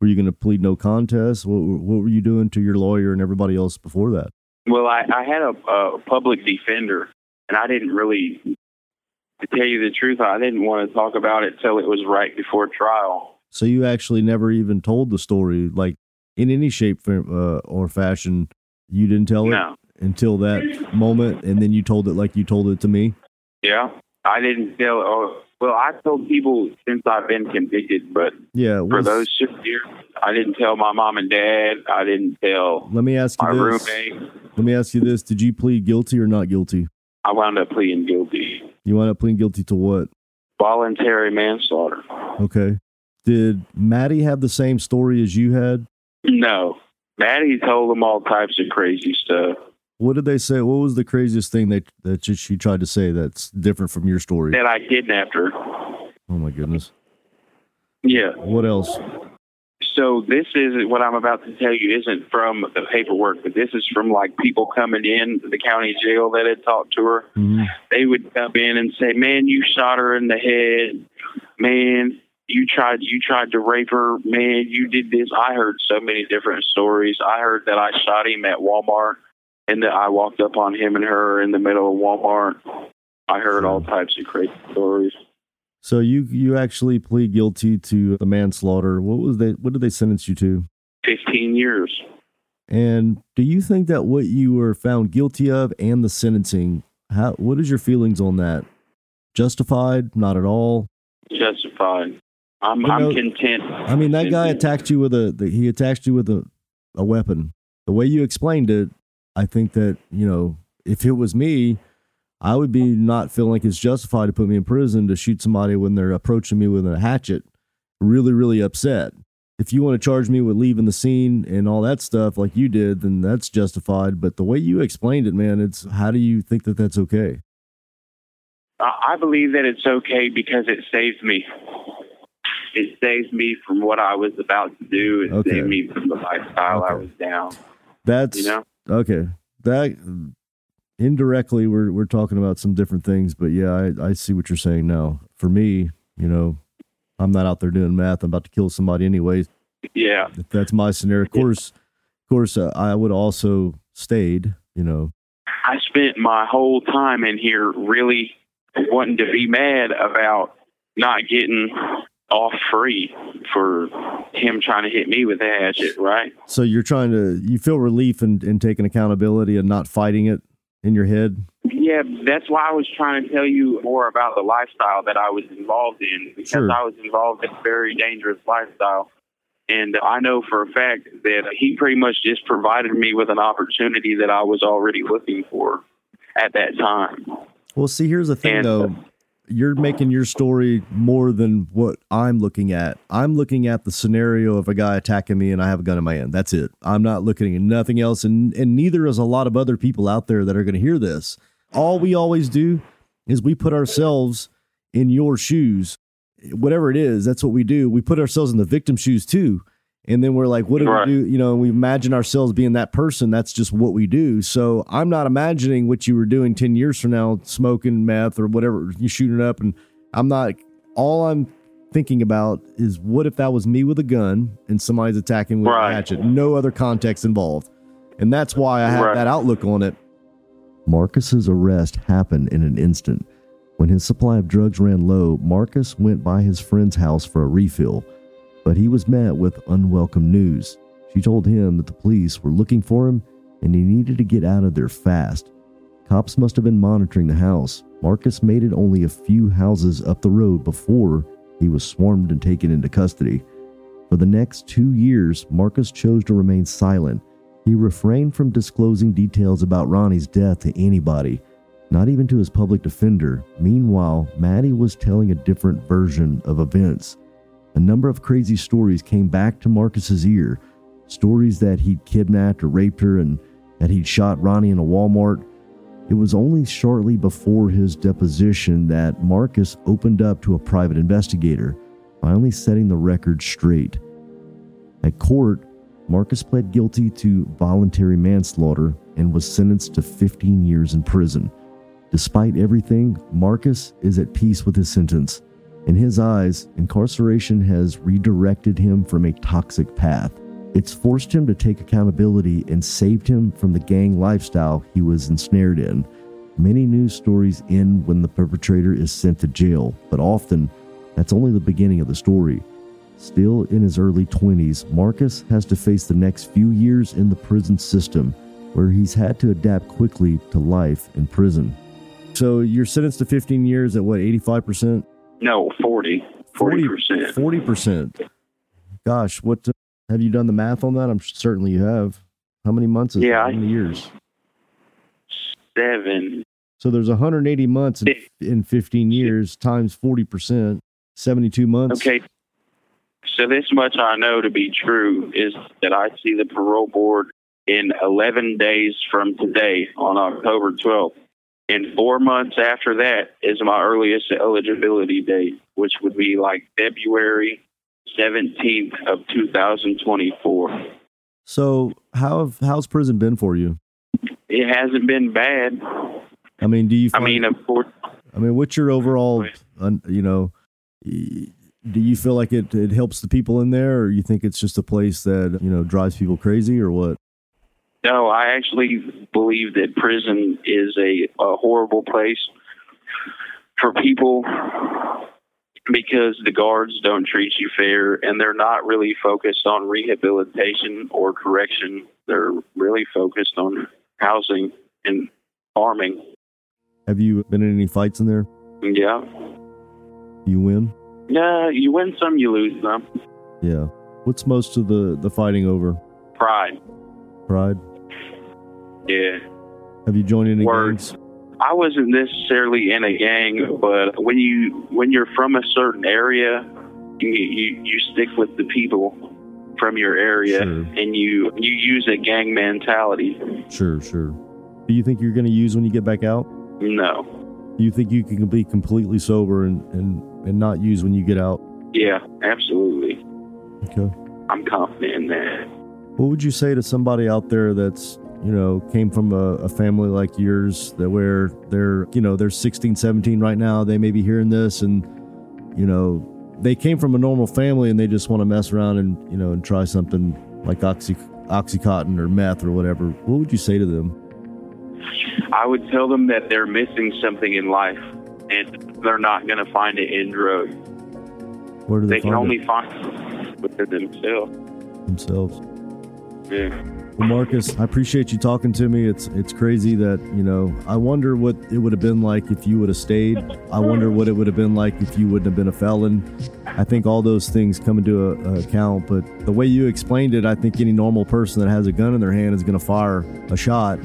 Were you going to plead no contest? What, what were you doing to your lawyer and everybody else before that? Well, I, I had a, a public defender, and I didn't really, to tell you the truth, I didn't want to talk about it till it was right before trial. So you actually never even told the story, like in any shape uh, or fashion. You didn't tell it until that moment, and then you told it like you told it to me. Yeah, I didn't tell. Oh, well, I told people since I've been convicted, but Yeah. for those six years, I didn't tell my mom and dad. I didn't tell let me ask my you this. roommate. Let me ask you this: Did you plead guilty or not guilty? I wound up pleading guilty, You wound up pleading guilty to what? voluntary manslaughter. Okay. Did Maddie have the same story as you had? No, Maddie told them all types of crazy stuff. What did they say? What was the craziest thing that that she- tried to say that's different from your story? That I kidnapped her. Oh my goodness. Yeah. What else? So this is what I'm about to tell you isn't from the paperwork, but this is from like people coming in the county jail that had talked to her. Mhm. They would come in and say, "Man, you shot her in the head. Man, you tried you tried to rape her. Man, you did this." I heard so many different stories. I heard that I shot him at Walmart, and that I walked up on him and her in the middle of Walmart. I heard all types of crazy stories. So you you actually plead guilty to the manslaughter. What was they? What did they sentence you to? Fifteen years. And do you think that what you were found guilty of and the sentencing, how what is your feelings on that? Justified? Not at all. Justified. I'm You know, I'm content. I mean, that guy attacked you with a the, he attacked you with a a weapon. The way you explained it, I think that you know if it was me, I would be not feeling like it's justified to put me in prison to shoot somebody when they're approaching me with a hatchet. Really, really upset. if you want to charge me with leaving the scene and all that stuff like you did, then that's justified. But the way you explained it, man, it's how do you think that that's okay? I I believe that it's okay because it saves me. It saves me from what I was about to do. It Okay. saved me from the lifestyle I was down. That's You know? Okay. That indirectly, we're we're talking about some different things, but yeah, I I see what you're saying now. For me, you know, I'm not out there doing meth. I'm about to kill somebody anyways. Yeah. If that's my scenario, of course, of course, uh, I would also stayed. You know, I spent my whole time in here really wanting to be mad about not getting off free for him trying to hit me with a hatchet, right? so you're trying to you feel relief in, in taking accountability and not fighting it in your head. Yeah, that's why I was trying to tell you more about the lifestyle that I was involved in because Sure. I was involved in a very dangerous lifestyle. And I know for a fact that he pretty much just provided me with an opportunity that I was already looking for at that time. Well, see, here's the thing And- though. You're making your story more than what I'm looking at. I'm looking at the scenario of a guy attacking me and I have a gun in my hand. That's it. I'm not looking at nothing else. And, and neither is a lot of other people out there that are going to hear this. All we always do is we put ourselves in your shoes. Whatever it is, that's what we do. We put ourselves in the victim's shoes too. And then we're like, what do Right. we do? You know, we imagine ourselves being that person. That's just what we do. So I'm not imagining what you were doing 10 years from now, smoking meth or whatever, you shooting up. And I'm not, all I'm thinking about is what if that was me with a gun and somebody's attacking with Right. a hatchet? No other context involved. And that's why I have Right. that outlook on it. Marcus's arrest happened in an instant. When his supply of drugs ran low, Marcus went by his friend's house for a refill, but he was met with unwelcome news. She told him that the police were looking for him and he needed to get out of there fast. Cops must have been monitoring the house. Marcus made it only a few houses up the road before he was swarmed and taken into custody. For the next two years, Marcus chose to remain silent. He refrained from disclosing details about Ronnie's death to anybody, not even to his public defender. Meanwhile, Maddie was telling a different version of events. A number of crazy stories came back to Marcus's ear. Stories that he'd kidnapped or raped her and that he'd shot Ronnie in a Walmart. It was only shortly before his deposition that Marcus opened up to a private investigator, finally setting the record straight. At court, Marcus pled guilty to voluntary manslaughter and was sentenced to 15 years in prison. Despite everything, Marcus is at peace with his sentence. In his eyes, incarceration has redirected him from a toxic path. It's forced him to take accountability and saved him from the gang lifestyle he was ensnared in. Many news stories end when the perpetrator is sent to jail, but often that's only the beginning of the story. Still in his early 20s, Marcus has to face the next few years in the prison system, where he's had to adapt quickly to life in prison. So you're sentenced to 15 years at what, 85%? No, 40. 40%. 40%. Gosh, what uh, have you done the math on that? I'm certainly you have. How many months is Yeah, that? How many years? Seven. So there's 180 months in, in 15 years times 40%, 72 months. Okay. So this much I know to be true is that I see the parole board in 11 days from today on October 12th. And four months after that is my earliest eligibility date, which would be like February 17th of 2024. So how have, how's prison been for you? It hasn't been bad. I mean, do you I mean, of course, I mean, what's your overall, you know, do you feel like it, it helps the people in there or you think it's just a place that, you know, drives people crazy or what? No, I actually believe that prison is a, a horrible place for people because the guards don't treat you fair and they're not really focused on rehabilitation or correction. They're really focused on housing and farming. Have you been in any fights in there? Yeah. You win? Yeah, you win some, you lose some. Yeah. What's most of the, the fighting over? Pride. Pride? Yeah. Have you joined any Word. gangs? I wasn't necessarily in a gang, but when you when you're from a certain area, you you, you stick with the people from your area Sure. and you you use a gang mentality. Sure, sure. Do you think you're going to use when you get back out? No. Do you think you can be completely sober and, and, and not use when you get out? Yeah, absolutely. Okay. I'm confident in that. What would you say to somebody out there that's, you know, came from a, a family like yours that where they're, you know, they're 16, 17 right now, they may be hearing this and, you know, they came from a normal family and they just want to mess around and, you know, and try something like oxy, Oxycontin or meth or whatever. What would you say to them? I would tell them that they're missing something in life and they're not going to find it in drugs. Where do they, They can only it find it within themselves. themselves? Yeah. Well, Marcus, I appreciate you talking to me. It's it's crazy that you know. I wonder what it would have been like if you would have stayed. I wonder what it would have been like if you wouldn't have been a felon. I think all those things come into a, a account. But the way you explained it, I think any normal person that has a gun in their hand is going to fire a shot.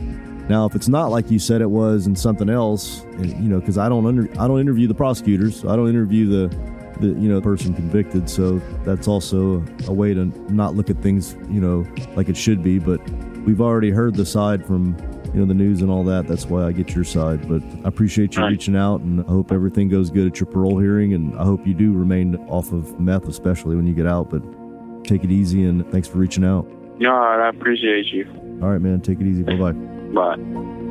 Now, if it's not like you said it was and something else, and, you know, because I don't under I don't interview the prosecutors, so I don't interview the the you know person convicted. So that's also a way to not look at things you know like it should be. But we've already heard the side from you know the news and all that. That's why I get your side. But I appreciate you Right. reaching out, and I hope everything goes good at your parole hearing, and I hope you do remain off of meth, especially when you get out. But take it easy, and thanks for reaching out. Yeah, I appreciate you. All right, man. Take it easy. Bye bye. Bye.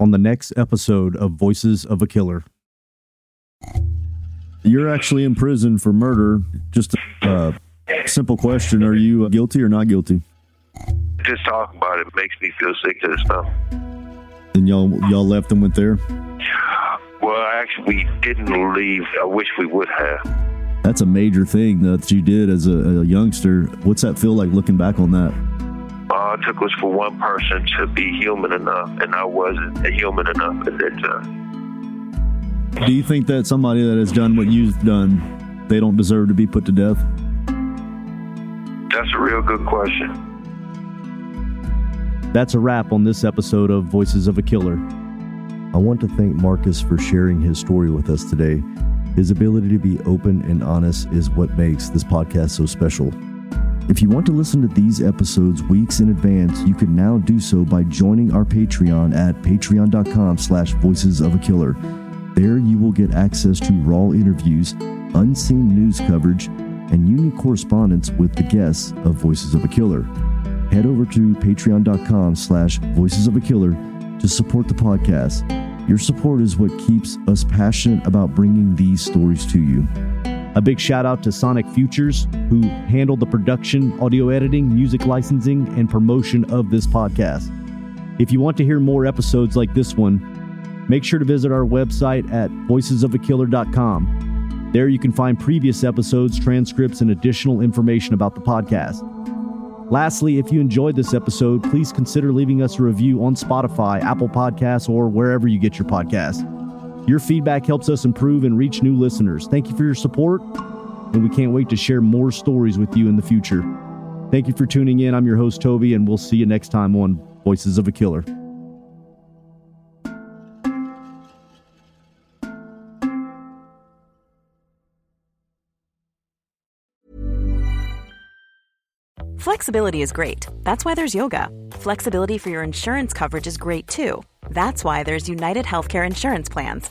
On the next episode of Voices of a Killer. You're actually in prison for murder. Just a uh, simple question: Are you guilty or not guilty? Just talking about it makes me feel sick to the stomach. Then y'all y'all left and went there. Well, actually, we didn't leave. I wish we would have. That's a major thing that you did as a, a youngster. What's that feel like looking back on that? Uh, it took was for one person to be human enough, and I wasn't human enough at that time. Do you think that somebody that has done what you've done, they don't deserve to be put to death? That's a real good question. That's a wrap on this episode of Voices of a Killer. I want to thank Marcus for sharing his story with us today. His ability to be open and honest is what makes this podcast so special. If you want to listen to these episodes weeks in advance, you can now do so by joining our Patreon at patreon.com slash voices of a killer. There you will get access to raw interviews, unseen news coverage, and unique correspondence with the guests of Voices of a Killer. Head over to patreon.com slash voices of a killer to support the podcast. Your support is what keeps us passionate about bringing these stories to you a big shout out to sonic futures who handled the production audio editing music licensing and promotion of this podcast. If you want to hear more episodes like this one make sure to visit our website at voicesofakiller.com there you can find previous episodes transcripts and additional information about the podcast. Lastly, if you enjoyed this episode, please consider leaving us a review on Spotify, Apple Podcasts, or wherever you get your podcasts. Your feedback helps us improve and reach new listeners. Thank you for your support, and we can't wait to share more stories with you in the future. Thank you for tuning in. I'm your host, Toby, and we'll see you next time on Voices of a Killer. Flexibility is great. That's why there's yoga. Flexibility for your insurance coverage is great too. That's why there's United Healthcare Insurance Plans.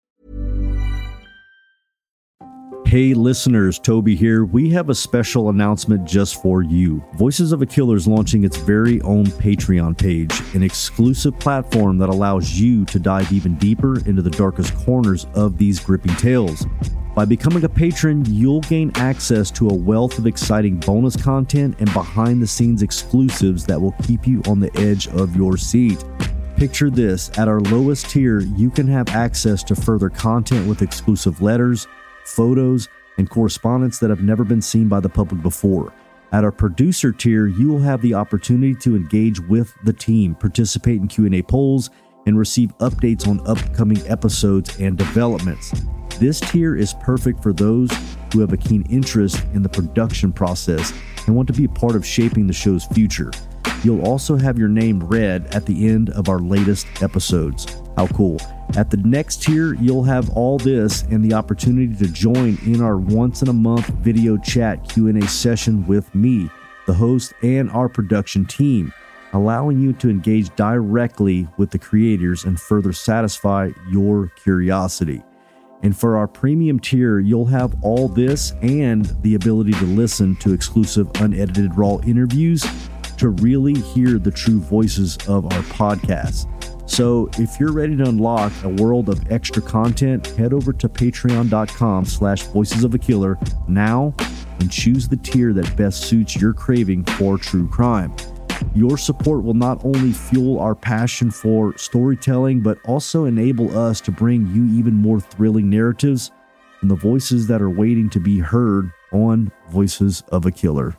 Hey, listeners, Toby here. We have a special announcement just for you. Voices of a Killer is launching its very own Patreon page, an exclusive platform that allows you to dive even deeper into the darkest corners of these gripping tales. By becoming a patron, you'll gain access to a wealth of exciting bonus content and behind the scenes exclusives that will keep you on the edge of your seat. Picture this at our lowest tier, you can have access to further content with exclusive letters, photos, and correspondence that have never been seen by the public before. At our producer tier, you will have the opportunity to engage with the team, participate in Q&A polls, and receive updates on upcoming episodes and developments. This tier is perfect for those who have a keen interest in the production process and want to be a part of shaping the show's future. You'll also have your name read at the end of our latest episodes. How cool. At the next tier, you'll have all this and the opportunity to join in our once in a month video chat Q&A session with me, the host, and our production team, allowing you to engage directly with the creators and further satisfy your curiosity. And for our premium tier, you'll have all this and the ability to listen to exclusive unedited raw interviews to really hear the true voices of our podcast. So if you're ready to unlock a world of extra content, head over to patreon.com slash voices of a killer now and choose the tier that best suits your craving for true crime. Your support will not only fuel our passion for storytelling, but also enable us to bring you even more thrilling narratives and the voices that are waiting to be heard on Voices of a Killer.